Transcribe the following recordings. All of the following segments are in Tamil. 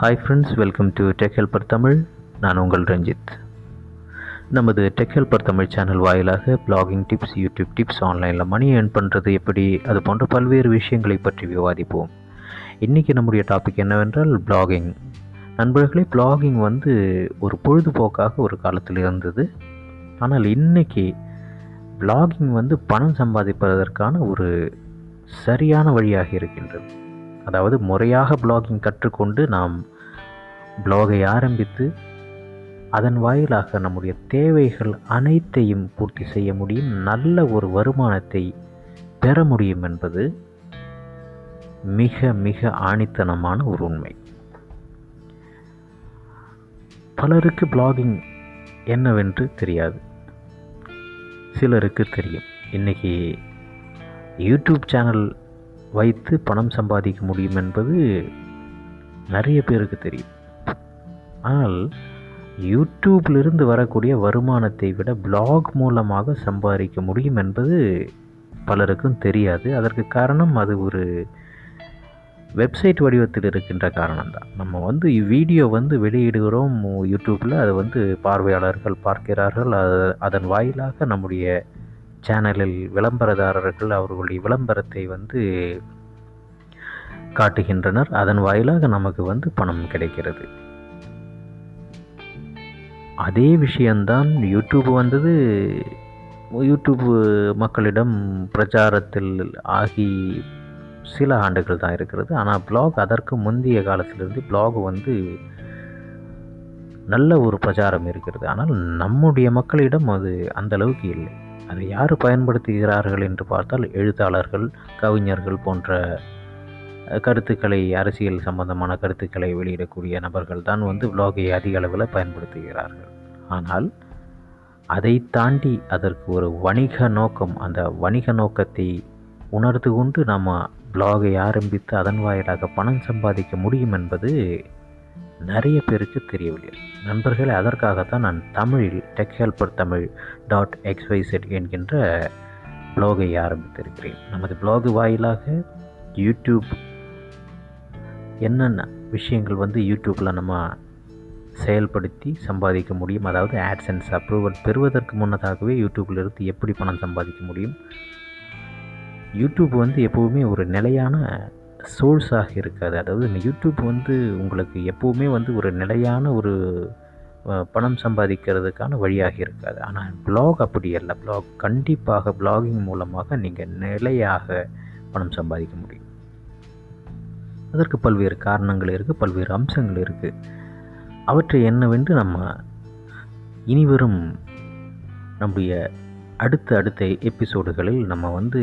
Hi friends welcome to tech helper Tamil நான் உங்கள் ரஞ்சித். நமது டெக் ஹெல்பர் தமிழ் சேனல் வாயிலாக பிளாகிங் டிப்ஸ் யூடியூப் டிப்ஸ் ஆன்லைனில் மணி ஏர்ன் பண்ணுறது எப்படி அது போன்ற பல்வேறு விஷயங்களை பற்றி விவாதிப்போம். இன்றைக்கி நம்முடைய டாபிக் என்னவென்றால் பிளாகிங் நண்பர்களே பிளாகிங் வந்து ஒரு பொழுதுபோக்காக ஒரு காலத்தில் இருந்தது. ஆனால் இன்றைக்கி பிளாகிங் வந்து பணம் சம்பாதிப்பதற்கான ஒரு சரியான வழியாக இருக்கின்றது. அதாவது முறையாக பிளாகிங் கற்றுக்கொண்டு நாம் பிளாகை ஆரம்பித்து அதன் வாயிலாக நம்முடைய தேவைகள் அனைத்தையும் பூர்த்தி செய்ய முடியும். நல்ல ஒரு வருமானத்தை பெற முடியும் என்பது மிக மிக ஆணித்தனமான ஒரு உண்மை. பலருக்கு பிளாகிங் என்னவென்று தெரியாது. சிலருக்கு தெரியும். இன்றைக்கி யூடியூப் சேனல் வைத்து பணம் சம்பாதிக்க முடியும் என்பது நிறைய பேருக்கு தெரியும். ஆனால் யூடியூப்பிலிருந்து வரக்கூடிய வருமானத்தை விட பிளாக் மூலமாக சம்பாதிக்க முடியும் என்பது பலருக்கும் தெரியாது. அதற்கு காரணம் அது ஒரு வெப்சைட் வடிவத்தில் இருக்கின்ற காரணம்தான். நம்ம வந்து வீடியோ வந்து வெளியிடுகிறோம் யூடியூப்பில் அது வந்து பார்வையாளர்கள் பார்க்கிறார்கள் அது அதன் வாயிலாக நம்முடைய சேனலில் விளம்பரதாரர்கள் அவர்களுடைய விளம்பரத்தை வந்து காட்டுகின்றனர். அதன் வாயிலாக நமக்கு வந்து பணம் கிடைக்கிறது. அதே விஷயந்தான் யூடியூப் வந்தது. யூடியூப் மக்களிடம் பிரச்சாரத்தில் ஆகி சில ஆண்டுகள் தான் இருக்கிறது. ஆனால் பிளாக் அதற்கு முந்தைய காலத்திலிருந்து பிளாக் வந்து நல்ல ஒரு பிரச்சாரம் இருக்கிறது. ஆனால் நம்முடைய மக்களிடம் அது அந்த அளவுக்கு இல்லை. அதை யார் பயன்படுத்துகிறார்கள் என்று பார்த்தால் எழுத்தாளர்கள் கவிஞர்கள் போன்ற கருத்துக்களை அரசியல் சம்பந்தமான கருத்துக்களை வெளியிடக்கூடிய நபர்கள் தான் வந்து பிளாகை அதிக அளவில் பயன்படுத்துகிறார்கள். ஆனால் அதை தாண்டி அதற்கு ஒரு வணிக நோக்கம் அந்த வணிக நோக்கத்தை உணர்ந்து கொண்டு நம்ம பிளாகை ஆரம்பித்து அதன் வாயிலாக பணம் சம்பாதிக்க முடியும் என்பது நிறைய பேருக்கு தெரியவில்லை. நண்பர்களே அதற்காகத்தான் நான் தமிழில் tech helper Tamil dot x y z என்கின்ற ப்ளாகை ஆரம்பித்திருக்கிறேன். நமது ப்ளாக் வாயிலாக யூடியூப் என்னென்ன விஷயங்கள் வந்து யூடியூப்பில் நம்ம செயல்படுத்தி சம்பாதிக்க முடியும்? அதாவது ஆட்சன்ஸ் அப்ரூவல் பெறுவதற்கு முன்னதாகவே யூடியூப்பிலிருந்து எப்படி பணம் சம்பாதிக்க முடியும்? யூடியூப் வந்து எப்போவுமே ஒரு நிலையான சோர்ஸாக இருக்காது. அதாவது இந்த யூடியூப் வந்து உங்களுக்கு எப்போவுமே வந்து ஒரு நிலையான ஒரு பணம் சம்பாதிக்கிறதுக்கான வழியாக இருக்காது. ஆனால் பிளாக் அப்படி அல்ல. பிளாக் கண்டிப்பாக பிளாகிங் மூலமாக நீங்கள் நிலையாக பணம் சம்பாதிக்க முடியும். அதற்கு பல்வேறு காரணங்கள் இருக்குது பல்வேறு அம்சங்கள் இருக்குது அவற்றை என்னவென்று நம்ம இனிவரும் நம்முடைய அடுத்த அடுத்த எபிசோடுகளில் நம்ம வந்து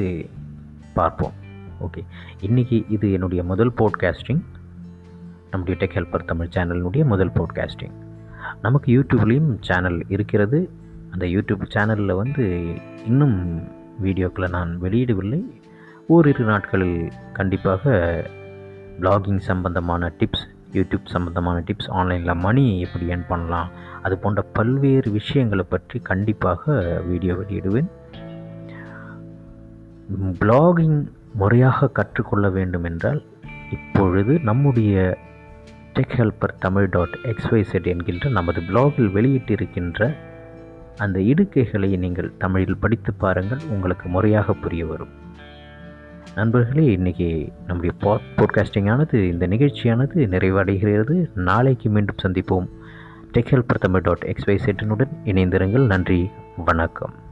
பார்ப்போம். ஓகே. இன்றைக்கி இது என்னுடைய முதல் போட்காஸ்டிங் நம்முடைய டெக் ஹெல்பர் தமிழ் சேனலினுடைய முதல் போட்காஸ்டிங் நமக்கு யூடியூப்லேயும் சேனல் இருக்கிறது. அந்த யூடியூப் சேனலில் வந்து இன்னும் வீடியோக்களை நான் வெளியிடவில்லை. ஓரிரு நாட்களில் கண்டிப்பாக பிளாகிங் சம்பந்தமான டிப்ஸ் யூடியூப் சம்மந்தமான டிப்ஸ் ஆன்லைனில் மணி எப்படி ஏர்ன் பண்ணலாம் அது போன்ற பல்வேறு விஷயங்களை பற்றி கண்டிப்பாக வீடியோ வெளியிடுவேன். பிளாகிங் முறையாக கற்றுக்கொள்ள வேண்டும் என்றால் இப்பொழுது நம்முடைய tech helper Tamil dot x y z என்கின்ற நமது பிளாகில் வெளியிட்டிருக்கின்ற அந்த இடுக்கைகளை நீங்கள் தமிழில் படித்து பாருங்கள் உங்களுக்கு முறையாக புரிய வரும். நண்பர்களே இன்றைக்கி நம்முடைய பாட் போட்காஸ்டிங்கானது இந்த நிகழ்ச்சியானது நிறைவடைகிறது. நாளைக்கு மீண்டும் சந்திப்போம். டெக் ஹெல்பர் தமிழ் டாட் எக்ஸ்வைசெட்டினுடன் இணைந்திருங்கள். நன்றி வணக்கம்.